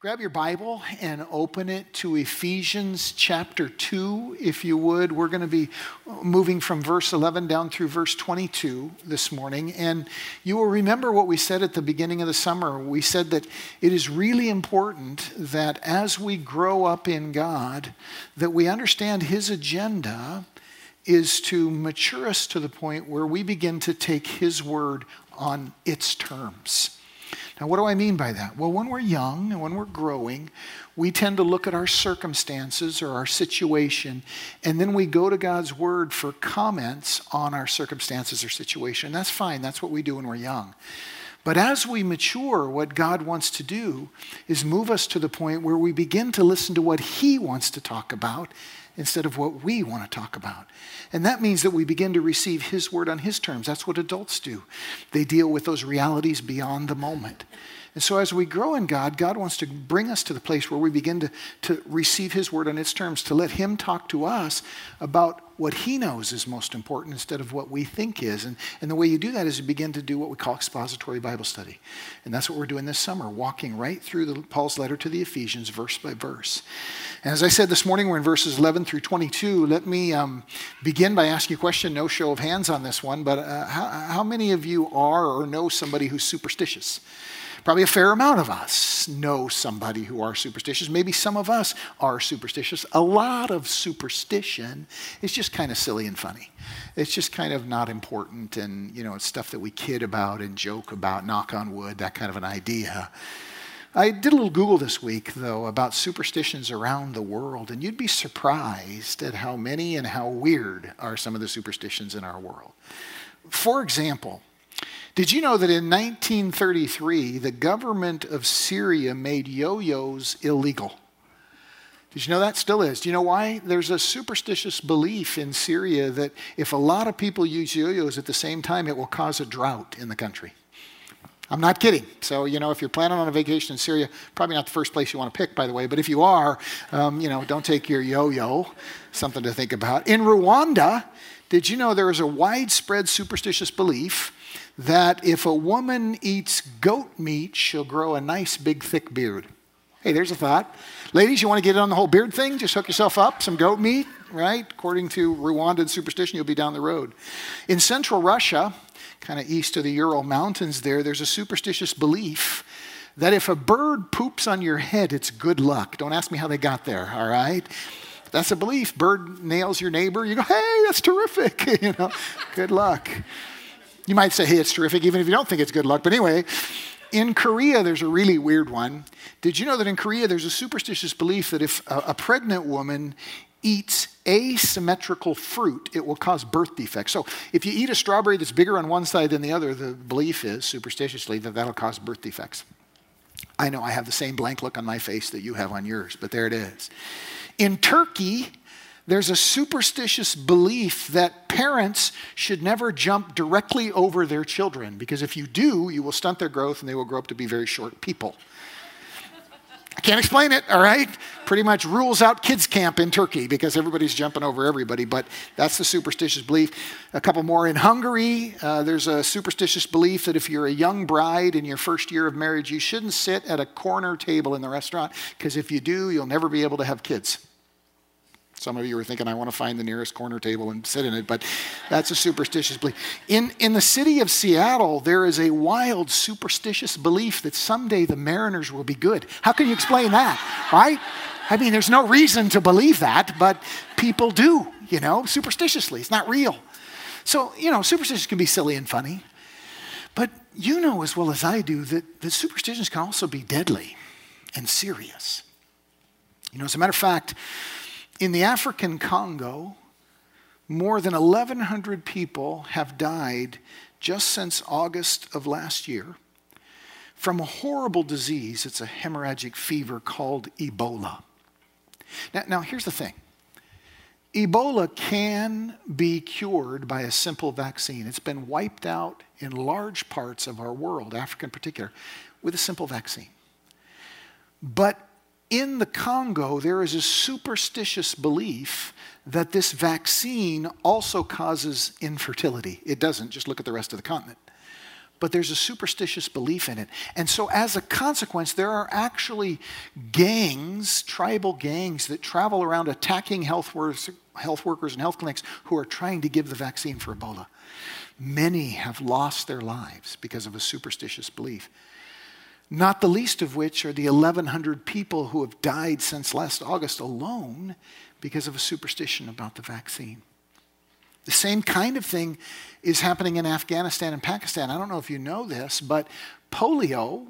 Grab your Bible and open it to Ephesians chapter 2, if you would. We're going to be moving from verse 11 down through verse 22 this morning. And you will remember what we said at the beginning of the summer. We said that it is really important that as we grow up in God, that we understand His agenda is to mature us to the point where we begin to take His word on its terms. Now, what do I mean by that? Well, when we're young and when we're growing, we tend to look at our circumstances or our situation, and then we go to God's Word for comments on our circumstances or situation. That's fine, that's what we do when we're young. But as we mature, what God wants to do is move us to the point where we begin to listen to what He wants to talk about instead of what we want to talk about. And that means that we begin to receive His word on His terms. That's what adults do. They deal with those realities beyond the moment. And so, as we grow in God, God wants to bring us to the place where we begin to, to receive His word on its terms, to let Him talk to us about what He knows is most important instead of what we think is. And, and the way you do that is you begin to do what we call expository Bible study. And that's what we're doing this summer, walking right through the, Paul's letter to the Ephesians, verse by verse. And as I said this morning, we're in verses 11 through 22. Let me um, begin by asking a question, no show of hands on this one, but uh, how, how many of you are or know somebody who's superstitious? Probably a fair amount of us know somebody who are superstitious. Maybe some of us are superstitious. A lot of superstition is just kind of silly and funny. It's just kind of not important and, you know, it's stuff that we kid about and joke about, knock on wood, that kind of an idea. I did a little Google this week, though, about superstitions around the world, and you'd be surprised at how many and how weird are some of the superstitions in our world. For example, did you know that in 1933, the government of Syria made yo yo's illegal? Did you know that still is? Do you know why? There's a superstitious belief in Syria that if a lot of people use yo yo's at the same time, it will cause a drought in the country. I'm not kidding. So, you know, if you're planning on a vacation in Syria, probably not the first place you want to pick, by the way, but if you are, um, you know, don't take your yo yo. Something to think about. In Rwanda, did you know there is a widespread superstitious belief that if a woman eats goat meat, she'll grow a nice, big, thick beard. Hey, there's a thought. Ladies, you want to get on the whole beard thing? Just hook yourself up, some goat meat, right? According to Rwandan superstition, you'll be down the road. In central Russia, kind of east of the Ural Mountains, there, there's a superstitious belief that if a bird poops on your head, it's good luck. Don't ask me how they got there, all right? That's a belief. Bird nails your neighbor, you go, hey, that's terrific. you know, good luck. You might say, hey, it's terrific, even if you don't think it's good luck. But anyway, in Korea, there's a really weird one. Did you know that in Korea, there's a superstitious belief that if a, a pregnant woman eats asymmetrical fruit, it will cause birth defects. So if you eat a strawberry that's bigger on one side than the other, the belief is, superstitiously, that that'll cause birth defects. I know I have the same blank look on my face that you have on yours, but there it is. In Turkey, there's a superstitious belief that parents should never jump directly over their children because if you do, you will stunt their growth and they will grow up to be very short people. I can't explain it, all right? Pretty much rules out kids' camp in Turkey because everybody's jumping over everybody, but that's the superstitious belief. A couple more in Hungary, uh, there's a superstitious belief that if you're a young bride in your first year of marriage, you shouldn't sit at a corner table in the restaurant because if you do, you'll never be able to have kids. Some of you are thinking, I want to find the nearest corner table and sit in it, but that's a superstitious belief. In, in the city of Seattle, there is a wild superstitious belief that someday the Mariners will be good. How can you explain that, right? I mean, there's no reason to believe that, but people do, you know, superstitiously. It's not real. So, you know, superstitions can be silly and funny, but you know as well as I do that, that superstitions can also be deadly and serious. You know, as a matter of fact, in the African Congo, more than 1,100 people have died just since August of last year from a horrible disease. It's a hemorrhagic fever called Ebola. Now, now, here's the thing Ebola can be cured by a simple vaccine. It's been wiped out in large parts of our world, Africa in particular, with a simple vaccine. But in the Congo, there is a superstitious belief that this vaccine also causes infertility. It doesn't, just look at the rest of the continent. but there's a superstitious belief in it. And so, as a consequence, there are actually gangs, tribal gangs, that travel around attacking health, workers, health workers and health clinics who are trying to give the vaccine for Ebola. Many have lost their lives because of a superstitious belief. Not the least of which are the 1,100 people who have died since last August alone because of a superstition about the vaccine. The same kind of thing is happening in Afghanistan and Pakistan. I don't know if you know this, but polio,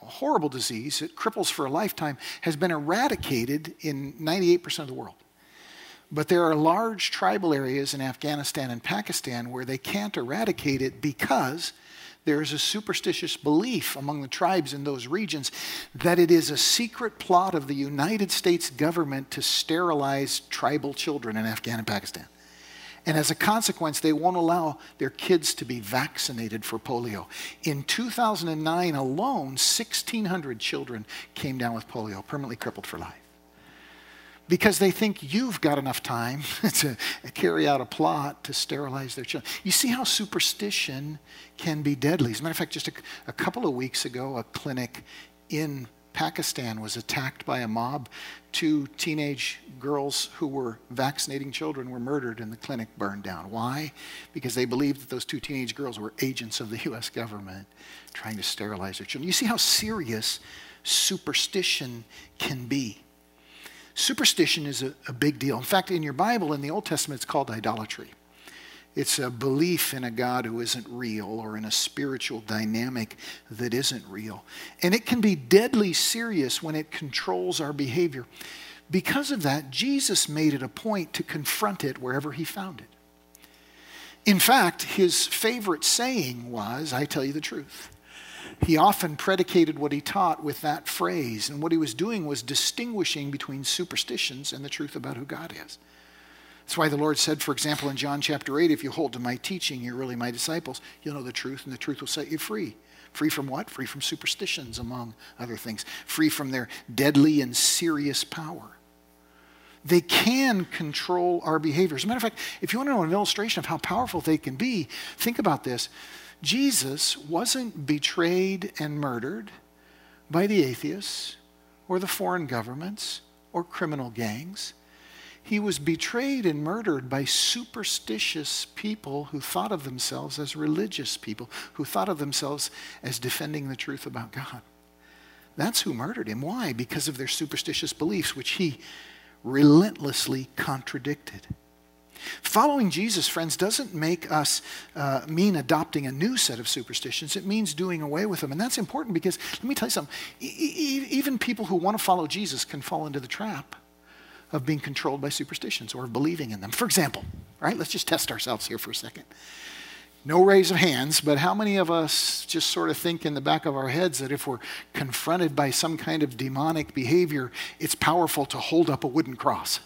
a horrible disease that cripples for a lifetime, has been eradicated in 98% of the world. But there are large tribal areas in Afghanistan and Pakistan where they can't eradicate it because there is a superstitious belief among the tribes in those regions that it is a secret plot of the United States government to sterilize tribal children in Afghanistan and Pakistan. And as a consequence, they won't allow their kids to be vaccinated for polio. In 2009 alone, 1,600 children came down with polio, permanently crippled for life. Because they think you've got enough time to carry out a plot to sterilize their children. You see how superstition can be deadly. As a matter of fact, just a, a couple of weeks ago, a clinic in Pakistan was attacked by a mob. Two teenage girls who were vaccinating children were murdered and the clinic burned down. Why? Because they believed that those two teenage girls were agents of the US government trying to sterilize their children. You see how serious superstition can be. Superstition is a, a big deal. In fact, in your Bible, in the Old Testament, it's called idolatry. It's a belief in a God who isn't real or in a spiritual dynamic that isn't real. And it can be deadly serious when it controls our behavior. Because of that, Jesus made it a point to confront it wherever he found it. In fact, his favorite saying was, I tell you the truth. He often predicated what he taught with that phrase, and what he was doing was distinguishing between superstitions and the truth about who God is. That's why the Lord said, for example, in John chapter 8, if you hold to my teaching, you're really my disciples. You'll know the truth, and the truth will set you free. Free from what? Free from superstitions, among other things. Free from their deadly and serious power. They can control our behavior. As a matter of fact, if you want to know an illustration of how powerful they can be, think about this. Jesus wasn't betrayed and murdered by the atheists or the foreign governments or criminal gangs. He was betrayed and murdered by superstitious people who thought of themselves as religious people, who thought of themselves as defending the truth about God. That's who murdered him. Why? Because of their superstitious beliefs, which he relentlessly contradicted. Following Jesus, friends, doesn't make us uh, mean adopting a new set of superstitions. It means doing away with them. And that's important because, let me tell you something, e- even people who want to follow Jesus can fall into the trap of being controlled by superstitions or of believing in them. For example, right, let's just test ourselves here for a second. No raise of hands, but how many of us just sort of think in the back of our heads that if we're confronted by some kind of demonic behavior, it's powerful to hold up a wooden cross?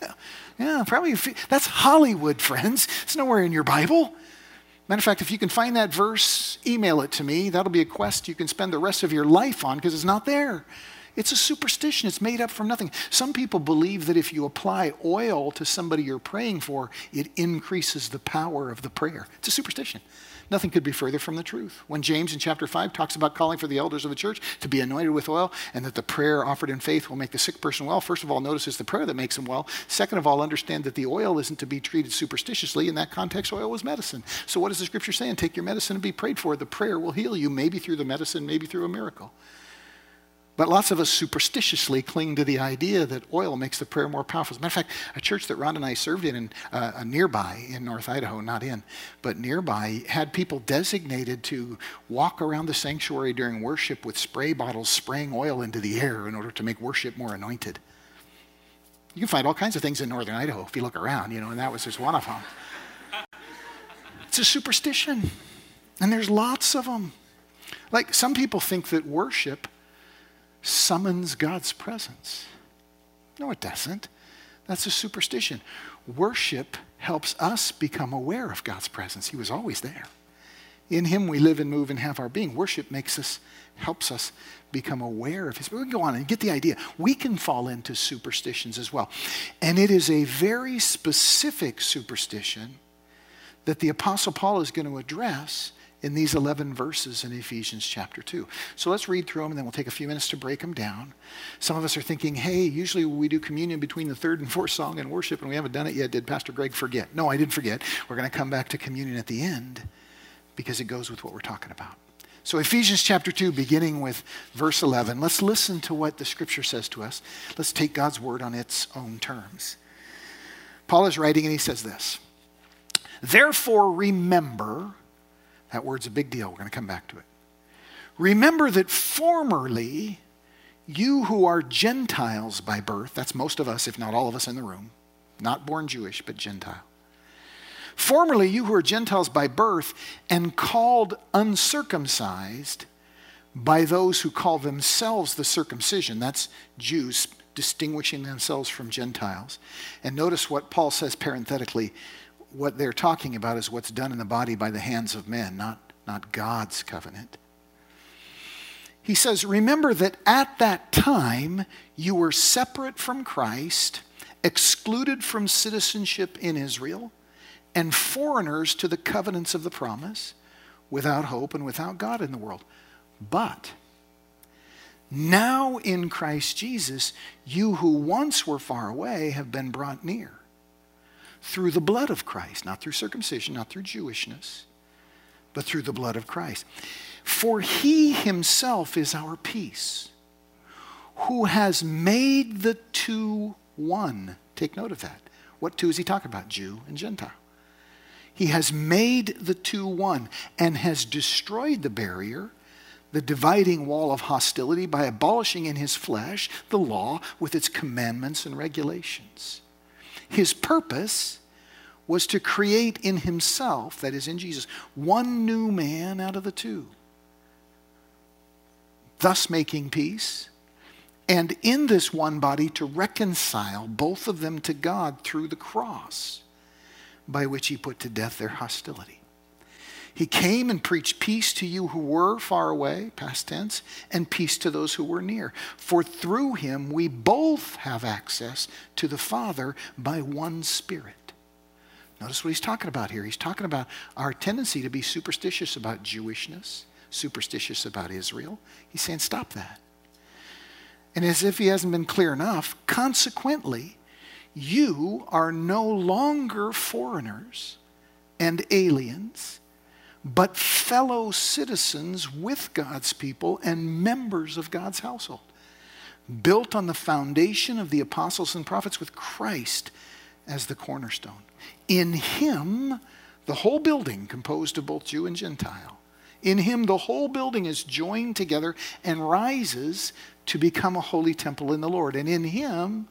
yeah, probably. That's Hollywood, friends. It's nowhere in your Bible. Matter of fact, if you can find that verse, email it to me. That'll be a quest you can spend the rest of your life on because it's not there. It's a superstition. It's made up from nothing. Some people believe that if you apply oil to somebody you're praying for, it increases the power of the prayer. It's a superstition. Nothing could be further from the truth. When James in chapter 5 talks about calling for the elders of the church to be anointed with oil and that the prayer offered in faith will make the sick person well, first of all, notice it's the prayer that makes him well. Second of all, understand that the oil isn't to be treated superstitiously. In that context, oil was medicine. So, what is the scripture saying? Take your medicine and be prayed for. The prayer will heal you, maybe through the medicine, maybe through a miracle. But lots of us superstitiously cling to the idea that oil makes the prayer more powerful. As a matter of fact, a church that Ron and I served in, in uh, nearby in North Idaho, not in, but nearby, had people designated to walk around the sanctuary during worship with spray bottles spraying oil into the air in order to make worship more anointed. You can find all kinds of things in northern Idaho if you look around, you know, and that was just one of them. It's a superstition, and there's lots of them. Like some people think that worship summons God's presence. No, it doesn't. That's a superstition. Worship helps us become aware of God's presence. He was always there. In Him we live and move and have our being. Worship makes us, helps us become aware of His. We can go on and get the idea. We can fall into superstitions as well. And it is a very specific superstition that the Apostle Paul is going to address in these 11 verses in Ephesians chapter 2. So let's read through them and then we'll take a few minutes to break them down. Some of us are thinking, hey, usually we do communion between the third and fourth song in worship and we haven't done it yet. Did Pastor Greg forget? No, I didn't forget. We're going to come back to communion at the end because it goes with what we're talking about. So, Ephesians chapter 2, beginning with verse 11, let's listen to what the scripture says to us. Let's take God's word on its own terms. Paul is writing and he says this Therefore, remember that word's a big deal. We're going to come back to it. Remember that formerly, you who are Gentiles by birth, that's most of us, if not all of us in the room, not born Jewish, but Gentile. Formerly, you who are Gentiles by birth and called uncircumcised by those who call themselves the circumcision, that's Jews distinguishing themselves from Gentiles. And notice what Paul says parenthetically what they're talking about is what's done in the body by the hands of men, not, not God's covenant. He says, Remember that at that time you were separate from Christ, excluded from citizenship in Israel, and foreigners to the covenants of the promise, without hope and without God in the world. But now in Christ Jesus, you who once were far away have been brought near through the blood of Christ, not through circumcision, not through Jewishness, but through the blood of Christ. For he himself is our peace, who has made the two one. Take note of that. What two is he talking about? Jew and Gentile. He has made the two one and has destroyed the barrier, the dividing wall of hostility, by abolishing in his flesh the law with its commandments and regulations his purpose was to create in himself, that is in Jesus, one new man out of the two, thus making peace, and in this one body to reconcile both of them to God through the cross, by which he put to death their hostility. He came and preached peace to you who were far away, past tense, and peace to those who were near. For through him we both have access to the Father by one Spirit. Notice what he's talking about here. He's talking about our tendency to be superstitious about Jewishness, superstitious about Israel. He's saying, stop that. And as if he hasn't been clear enough, consequently, you are no longer foreigners and aliens but fellow citizens with God's people and members of God's household, built on the foundation of the apostles and prophets with Christ as the cornerstone. In Him, the whole building, composed of both Jew and Gentile, in Him, the whole building is joined together and rises to become a holy temple in the Lord. And in Him,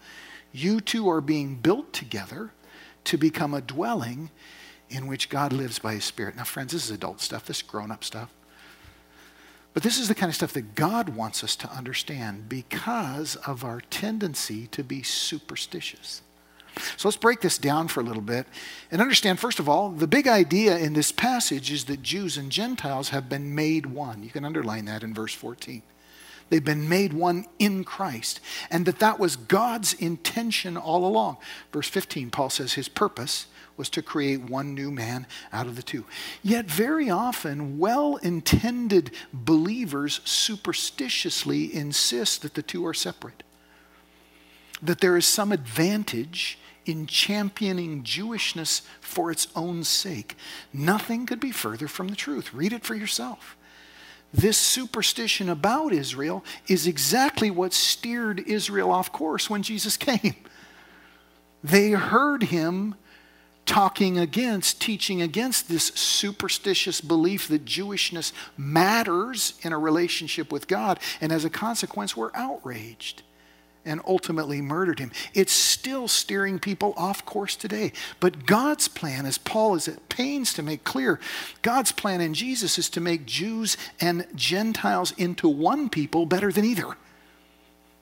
you two are being built together to become a dwelling in which God lives by his Spirit. Now, friends, this is adult stuff, this is grown up stuff. But this is the kind of stuff that God wants us to understand because of our tendency to be superstitious. So let's break this down for a little bit and understand, first of all, the big idea in this passage is that Jews and Gentiles have been made one. You can underline that in verse 14. They've been made one in Christ, and that that was God's intention all along. Verse 15, Paul says his purpose was to create one new man out of the two. Yet, very often, well intended believers superstitiously insist that the two are separate. That there is some advantage in championing Jewishness for its own sake. Nothing could be further from the truth. Read it for yourself. This superstition about Israel is exactly what steered Israel off course when Jesus came. They heard him talking against, teaching against this superstitious belief that Jewishness matters in a relationship with God. And as a consequence, were outraged and ultimately murdered him. It's still steering people off course today. But God's plan, as Paul is at pains to make clear, God's plan in Jesus is to make Jews and Gentiles into one people better than either.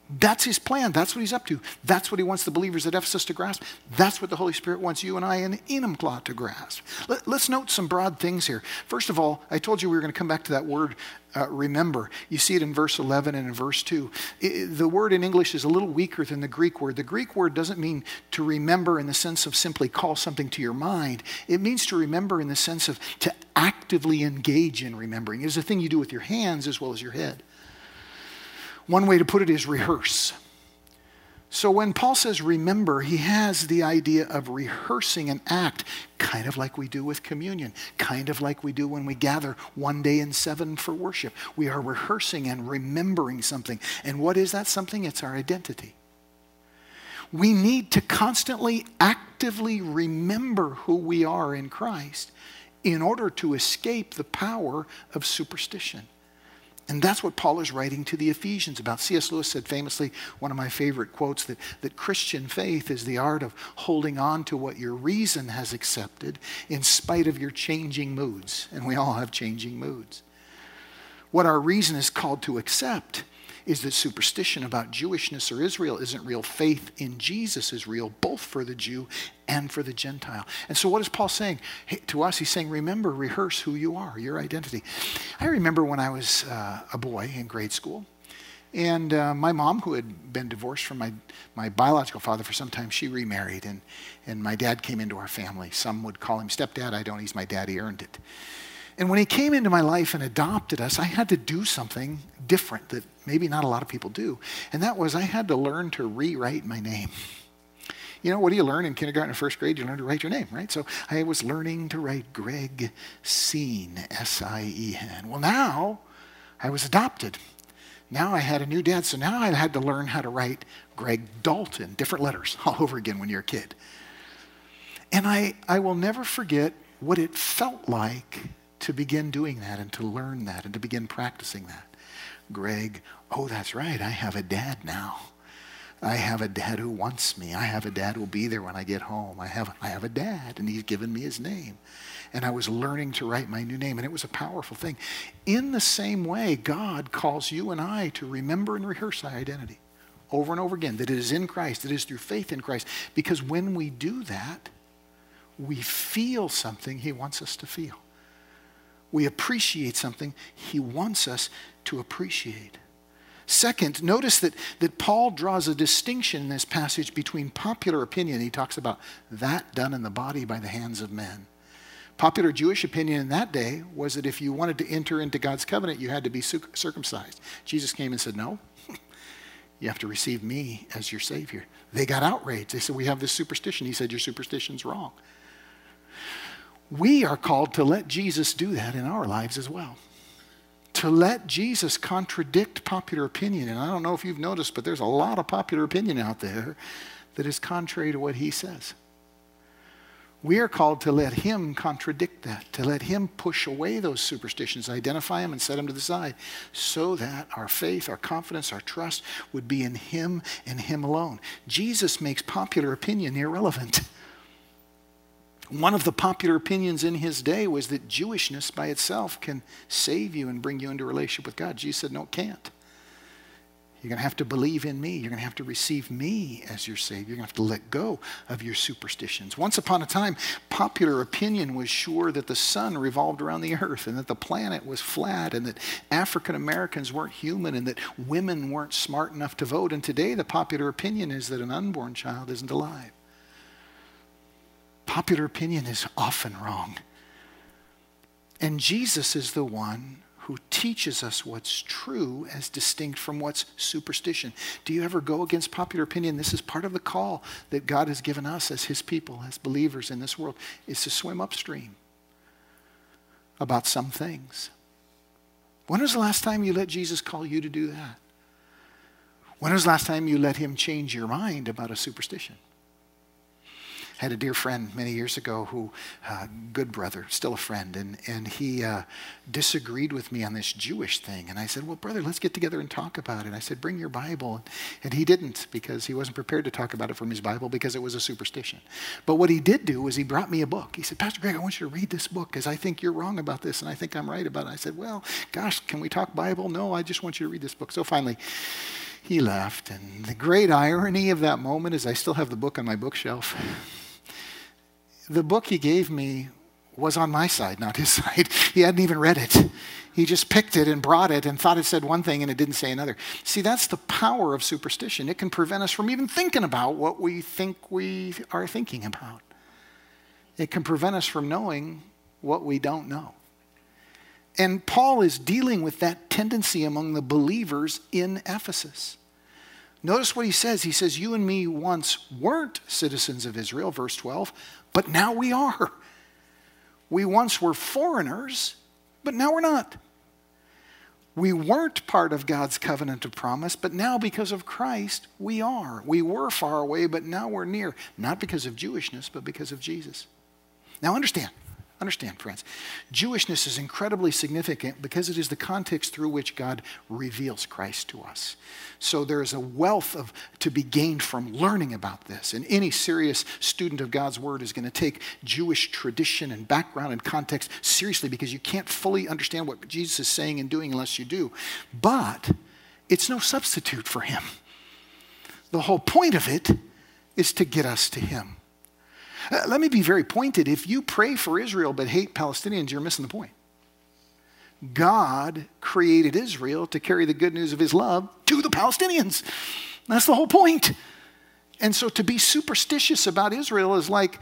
That's his plan. That's what he's up to. That's what he wants the believers at Ephesus to grasp. That's what the Holy Spirit wants you and I in Enumclaw to grasp. Let, us note some broad things here. First of all, I told you we were going to come back to that word uh, remember. You see it in verse 11 and in verse 2. It, the word in English is a little weaker than the Greek word. The Greek word doesn't mean to remember in the sense of simply call something to your mind, it means to remember in the sense of to actively engage in remembering. It is a thing you do with your hands as well as your head. One way to put it is rehearse. So when Paul says remember, he has the idea of rehearsing an act, kind of like we do with communion, kind of like we do when we gather one day in seven for worship. We are rehearsing and remembering something. And what is that something? It's our identity. We need to constantly, actively remember who we are in Christ in order to escape the power of superstition. And that's what Paul is writing to the Ephesians about. C.S. Lewis said famously, one of my favorite quotes, that, that Christian faith is the art of holding on to what your reason has accepted in spite of your changing moods. And we all have changing moods. What our reason is called to accept is that superstition about Jewishness or Israel isn't real. Faith in Jesus is real, both for the Jew and for the Gentile. And so, what is Paul saying hey, to us? He's saying, remember, rehearse who you are, your identity. I remember when I was uh, a boy in grade school. And uh, my mom, who had been divorced from my, my biological father for some time, she remarried. And, and my dad came into our family. Some would call him stepdad. I don't. He's my dad. He earned it. And when he came into my life and adopted us, I had to do something different that maybe not a lot of people do. And that was I had to learn to rewrite my name. You know, what do you learn in kindergarten and first grade? You learn to write your name, right? So I was learning to write Greg Sien, S I E N. Well, now I was adopted. Now I had a new dad, so now I had to learn how to write Greg Dalton, different letters all over again when you're a kid. And I, I will never forget what it felt like to begin doing that and to learn that and to begin practicing that. Greg, oh, that's right, I have a dad now. I have a dad who wants me. I have a dad who will be there when I get home. I have, I have a dad, and he's given me his name. And I was learning to write my new name, and it was a powerful thing. In the same way, God calls you and I to remember and rehearse our identity over and over again that it is in Christ, it is through faith in Christ. Because when we do that, we feel something he wants us to feel we appreciate something he wants us to appreciate. Second, notice that, that Paul draws a distinction in this passage between popular opinion. He talks about that done in the body by the hands of men. Popular Jewish opinion in that day was that if you wanted to enter into God's covenant, you had to be circumcised. Jesus came and said, No, you have to receive me as your Savior. They got outraged. They said, We have this superstition. He said, Your superstition's wrong. We are called to let Jesus do that in our lives as well. To let Jesus contradict popular opinion. And I don't know if you've noticed, but there's a lot of popular opinion out there that is contrary to what he says. We are called to let him contradict that, to let him push away those superstitions, identify them, and set them to the side, so that our faith, our confidence, our trust would be in him and him alone. Jesus makes popular opinion irrelevant. One of the popular opinions in his day was that Jewishness by itself can save you and bring you into a relationship with God. Jesus said, No, it can't. You're going to have to believe in me. You're going to have to receive me as your Savior. You're going to have to let go of your superstitions. Once upon a time, popular opinion was sure that the sun revolved around the earth and that the planet was flat and that African Americans weren't human and that women weren't smart enough to vote. And today, the popular opinion is that an unborn child isn't alive popular opinion is often wrong. And Jesus is the one who teaches us what's true as distinct from what's superstition. Do you ever go against popular opinion? This is part of the call that God has given us as his people, as believers in this world, is to swim upstream about some things. When was the last time you let Jesus call you to do that? When was the last time you let him change your mind about a superstition? Had a dear friend many years ago who, uh, good brother, still a friend, and, and he uh, disagreed with me on this Jewish thing. And I said, Well, brother, let's get together and talk about it. I said, Bring your Bible. And he didn't because he wasn't prepared to talk about it from his Bible because it was a superstition. But what he did do was he brought me a book. He said, Pastor Greg, I want you to read this book because I think you're wrong about this and I think I'm right about it. I said, Well, gosh, can we talk Bible? No, I just want you to read this book. So finally, he left. And the great irony of that moment is I still have the book on my bookshelf. The book he gave me was on my side, not his side. He hadn't even read it. He just picked it and brought it and thought it said one thing and it didn't say another. See, that's the power of superstition. It can prevent us from even thinking about what we think we are thinking about. It can prevent us from knowing what we don't know. And Paul is dealing with that tendency among the believers in Ephesus. Notice what he says. He says, You and me once weren't citizens of Israel, verse 12, but now we are. We once were foreigners, but now we're not. We weren't part of God's covenant of promise, but now because of Christ, we are. We were far away, but now we're near. Not because of Jewishness, but because of Jesus. Now understand, understand, friends. Jewishness is incredibly significant because it is the context through which God reveals Christ to us. So there is a wealth of to be gained from learning about this. And any serious student of God's word is going to take Jewish tradition and background and context seriously because you can't fully understand what Jesus is saying and doing unless you do. But it's no substitute for him. The whole point of it is to get us to him. Uh, let me be very pointed. If you pray for Israel but hate Palestinians, you're missing the point. God created Israel to carry the good news of his love to the Palestinians. That's the whole point. And so to be superstitious about Israel is like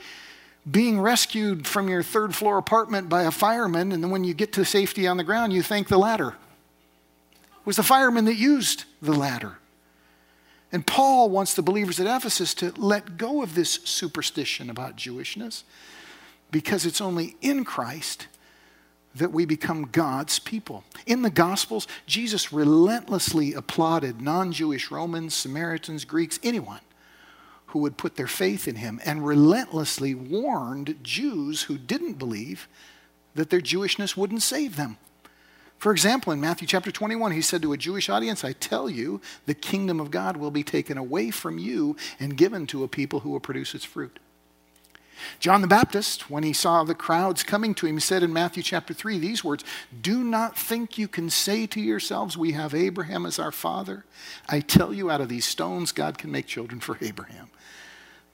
being rescued from your third floor apartment by a fireman, and then when you get to safety on the ground, you thank the ladder. It was the fireman that used the ladder. And Paul wants the believers at Ephesus to let go of this superstition about Jewishness because it's only in Christ that we become God's people. In the Gospels, Jesus relentlessly applauded non Jewish Romans, Samaritans, Greeks, anyone who would put their faith in him, and relentlessly warned Jews who didn't believe that their Jewishness wouldn't save them. For example, in Matthew chapter 21, he said to a Jewish audience, I tell you, the kingdom of God will be taken away from you and given to a people who will produce its fruit. John the Baptist, when he saw the crowds coming to him, said in Matthew chapter 3 these words Do not think you can say to yourselves, We have Abraham as our father. I tell you, out of these stones, God can make children for Abraham.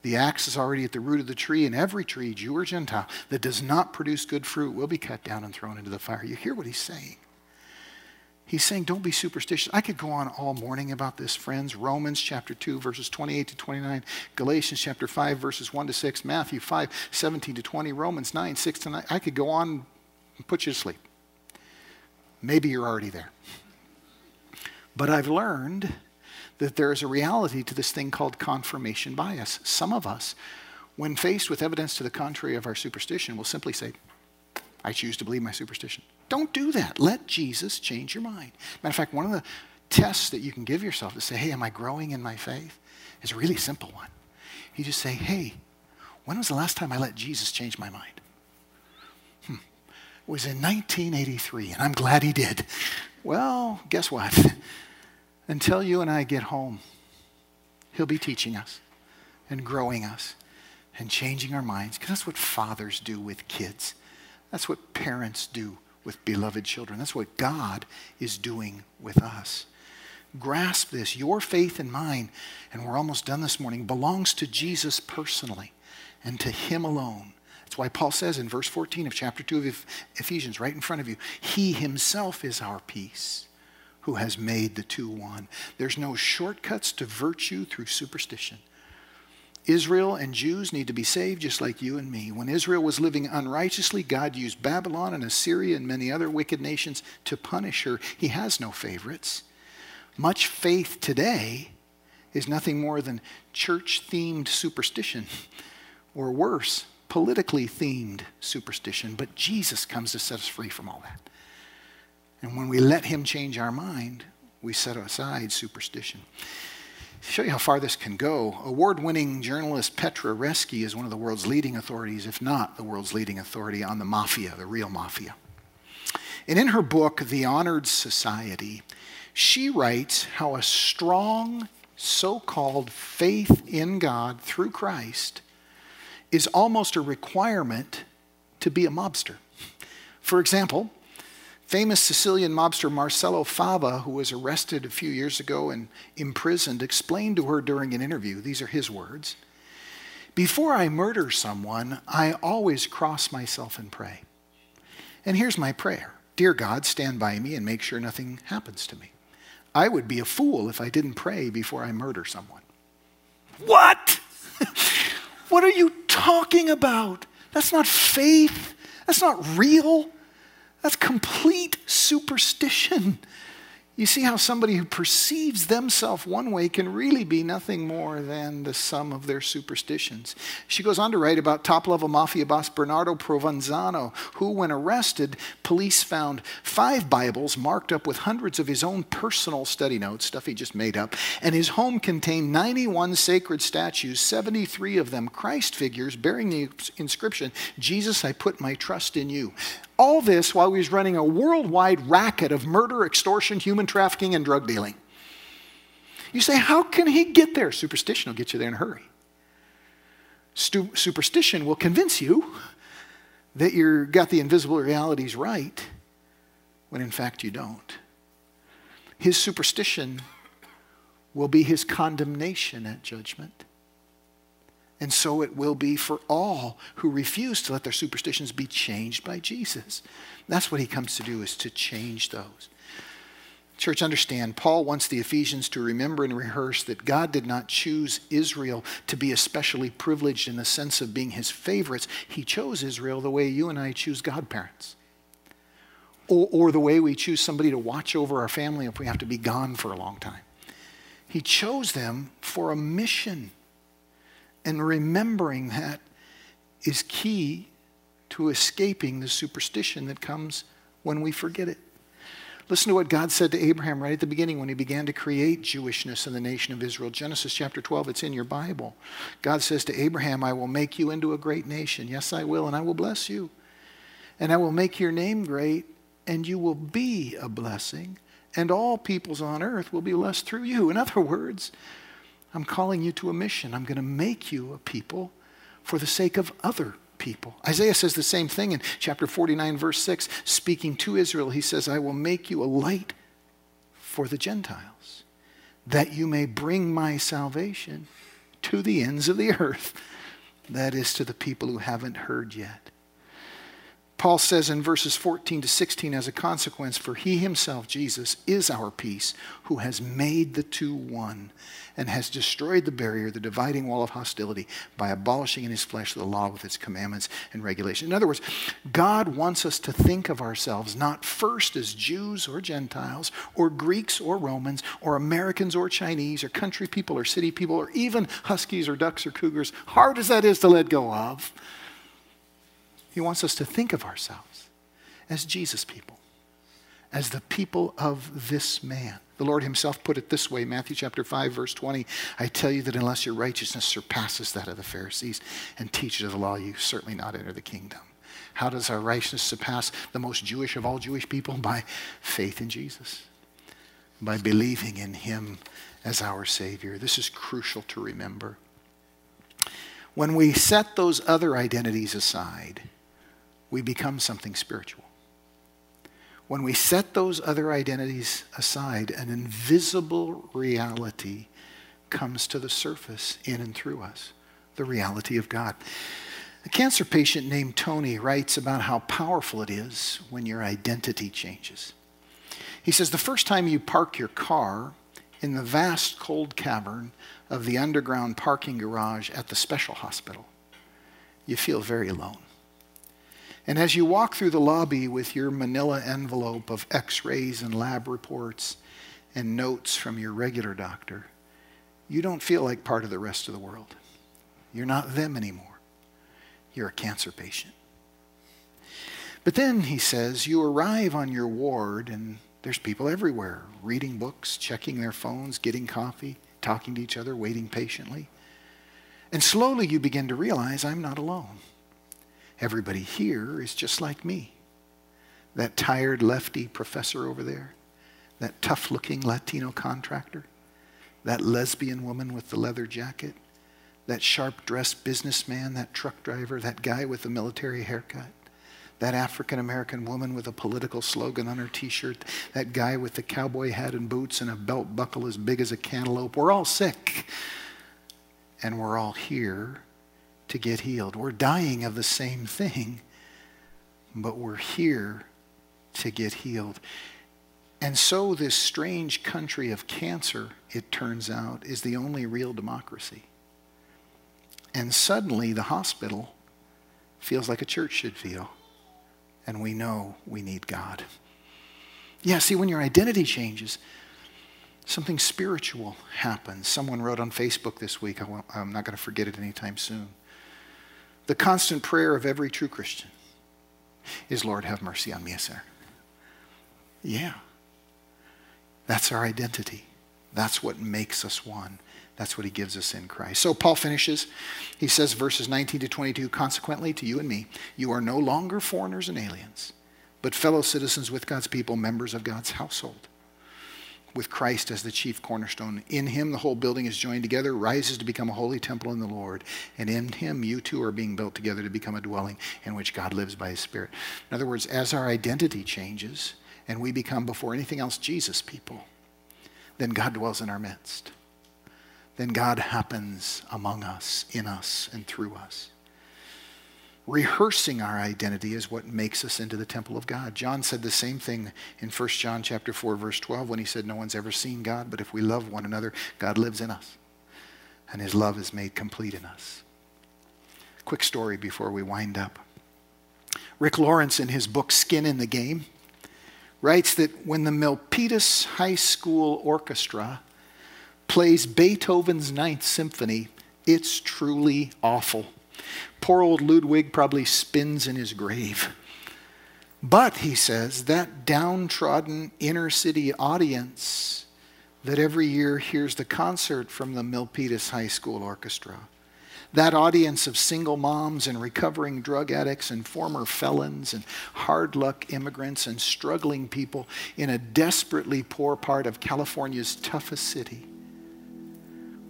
The axe is already at the root of the tree, and every tree, Jew or Gentile, that does not produce good fruit will be cut down and thrown into the fire. You hear what he's saying? He's saying, don't be superstitious. I could go on all morning about this, friends. Romans chapter 2, verses 28 to 29, Galatians chapter 5, verses 1 to 6, Matthew 5, 17 to 20, Romans 9, 6 to 9. I could go on and put you to sleep. Maybe you're already there. But I've learned that there is a reality to this thing called confirmation bias. Some of us, when faced with evidence to the contrary of our superstition, will simply say, I choose to believe my superstition. Don't do that. Let Jesus change your mind. Matter of fact, one of the tests that you can give yourself to say, hey, am I growing in my faith? is a really simple one. You just say, hey, when was the last time I let Jesus change my mind? Hmm. It was in 1983, and I'm glad he did. Well, guess what? Until you and I get home, he'll be teaching us and growing us and changing our minds, because that's what fathers do with kids. That's what parents do with beloved children. That's what God is doing with us. Grasp this. Your faith and mine, and we're almost done this morning, belongs to Jesus personally and to Him alone. That's why Paul says in verse 14 of chapter 2 of Ephesians, right in front of you, He Himself is our peace who has made the two one. There's no shortcuts to virtue through superstition. Israel and Jews need to be saved just like you and me. When Israel was living unrighteously, God used Babylon and Assyria and many other wicked nations to punish her. He has no favorites. Much faith today is nothing more than church themed superstition, or worse, politically themed superstition. But Jesus comes to set us free from all that. And when we let Him change our mind, we set aside superstition show you how far this can go, award winning journalist Petra Reski is one of the world's leading authorities, if not the world's leading authority, on the mafia, the real mafia. And in her book, The Honored Society, she writes how a strong so called faith in God through Christ is almost a requirement to be a mobster. For example, Famous Sicilian mobster Marcello Fava, who was arrested a few years ago and imprisoned, explained to her during an interview these are his words Before I murder someone, I always cross myself and pray. And here's my prayer Dear God, stand by me and make sure nothing happens to me. I would be a fool if I didn't pray before I murder someone. What? what are you talking about? That's not faith. That's not real. That's complete superstition. You see how somebody who perceives themselves one way can really be nothing more than the sum of their superstitions. She goes on to write about top level mafia boss Bernardo Provenzano, who, when arrested, police found five Bibles marked up with hundreds of his own personal study notes, stuff he just made up, and his home contained 91 sacred statues, 73 of them Christ figures bearing the inscription, Jesus, I put my trust in you. All this while he was running a worldwide racket of murder, extortion, human trafficking, and drug dealing. You say, how can he get there? Superstition will get you there in a hurry. Stu- superstition will convince you that you've got the invisible realities right when in fact you don't. His superstition will be his condemnation at judgment. And so it will be for all who refuse to let their superstitions be changed by Jesus. That's what he comes to do is to change those. Church, understand, Paul wants the Ephesians to remember and rehearse that God did not choose Israel to be especially privileged in the sense of being his favorites. He chose Israel the way you and I choose godparents, or, or the way we choose somebody to watch over our family if we have to be gone for a long time. He chose them for a mission. And remembering that is key to escaping the superstition that comes when we forget it. Listen to what God said to Abraham right at the beginning when he began to create Jewishness in the nation of Israel. Genesis chapter 12, it's in your Bible. God says to Abraham, I will make you into a great nation. Yes, I will, and I will bless you. And I will make your name great, and you will be a blessing, and all peoples on earth will be blessed through you. In other words, I'm calling you to a mission. I'm going to make you a people for the sake of other people. Isaiah says the same thing in chapter 49, verse 6. Speaking to Israel, he says, I will make you a light for the Gentiles, that you may bring my salvation to the ends of the earth. That is, to the people who haven't heard yet. Paul says in verses 14 to 16, as a consequence, for he himself, Jesus, is our peace, who has made the two one and has destroyed the barrier, the dividing wall of hostility, by abolishing in his flesh the law with its commandments and regulations. In other words, God wants us to think of ourselves not first as Jews or Gentiles, or Greeks or Romans, or Americans or Chinese, or country people or city people, or even huskies or ducks or cougars, hard as that is to let go of. He wants us to think of ourselves as Jesus people, as the people of this man. The Lord himself put it this way, Matthew chapter 5 verse 20, I tell you that unless your righteousness surpasses that of the Pharisees and teachers of the law, you certainly not enter the kingdom. How does our righteousness surpass the most Jewish of all Jewish people? By faith in Jesus, by believing in him as our Savior. This is crucial to remember. When we set those other identities aside, we become something spiritual. When we set those other identities aside, an invisible reality comes to the surface in and through us the reality of God. A cancer patient named Tony writes about how powerful it is when your identity changes. He says, The first time you park your car in the vast cold cavern of the underground parking garage at the special hospital, you feel very alone. And as you walk through the lobby with your manila envelope of x rays and lab reports and notes from your regular doctor, you don't feel like part of the rest of the world. You're not them anymore. You're a cancer patient. But then, he says, you arrive on your ward and there's people everywhere reading books, checking their phones, getting coffee, talking to each other, waiting patiently. And slowly you begin to realize I'm not alone. Everybody here is just like me. That tired lefty professor over there, that tough looking Latino contractor, that lesbian woman with the leather jacket, that sharp dressed businessman, that truck driver, that guy with the military haircut, that African American woman with a political slogan on her t shirt, that guy with the cowboy hat and boots and a belt buckle as big as a cantaloupe. We're all sick. And we're all here to get healed. We're dying of the same thing, but we're here to get healed. And so, this strange country of cancer, it turns out, is the only real democracy. And suddenly, the hospital feels like a church should feel and we know we need God. Yeah, see, when your identity changes, something spiritual happens. Someone wrote on Facebook this week, I'm not going to forget it anytime soon. The constant prayer of every true Christian is, Lord, have mercy on me, a sinner. Yeah. That's our identity. That's what makes us one. That's what he gives us in Christ. So Paul finishes. He says, verses 19 to 22 Consequently, to you and me, you are no longer foreigners and aliens, but fellow citizens with God's people, members of God's household. With Christ as the chief cornerstone. In him, the whole building is joined together, rises to become a holy temple in the Lord. And in him, you too are being built together to become a dwelling in which God lives by his Spirit. In other words, as our identity changes and we become, before anything else, Jesus people, then God dwells in our midst then God happens among us, in us, and through us. Rehearsing our identity is what makes us into the temple of God. John said the same thing in 1 John chapter 4 verse 12 when he said no one's ever seen God, but if we love one another, God lives in us. And his love is made complete in us. Quick story before we wind up. Rick Lawrence in his book Skin in the Game writes that when the Milpitas High School Orchestra plays Beethoven's Ninth Symphony, it's truly awful. Poor old Ludwig probably spins in his grave. But, he says, that downtrodden inner city audience that every year hears the concert from the Milpitas High School Orchestra, that audience of single moms and recovering drug addicts and former felons and hard luck immigrants and struggling people in a desperately poor part of California's toughest city,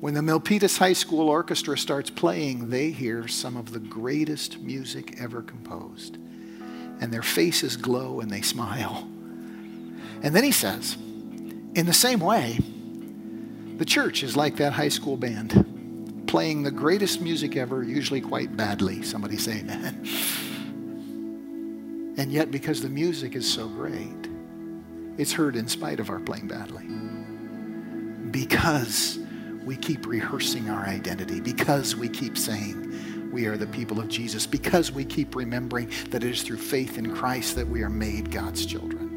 when the Milpitas High School Orchestra starts playing, they hear some of the greatest music ever composed. And their faces glow and they smile. And then he says, in the same way, the church is like that high school band, playing the greatest music ever, usually quite badly. Somebody say amen. And yet, because the music is so great, it's heard in spite of our playing badly. Because we keep rehearsing our identity, because we keep saying we are the people of Jesus, because we keep remembering that it is through faith in Christ that we are made God's children.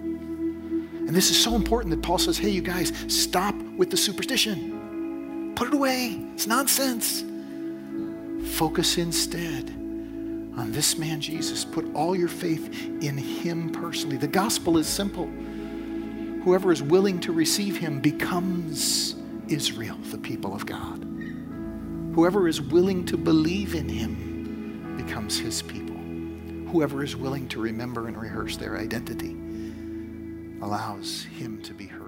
And this is so important that Paul says, hey, you guys, stop with the superstition. Put it away. It's nonsense. Focus instead on this man Jesus. Put all your faith in him personally. The gospel is simple. Whoever is willing to receive him becomes Israel, the people of God. Whoever is willing to believe in him becomes his people. Whoever is willing to remember and rehearse their identity allows him to be heard.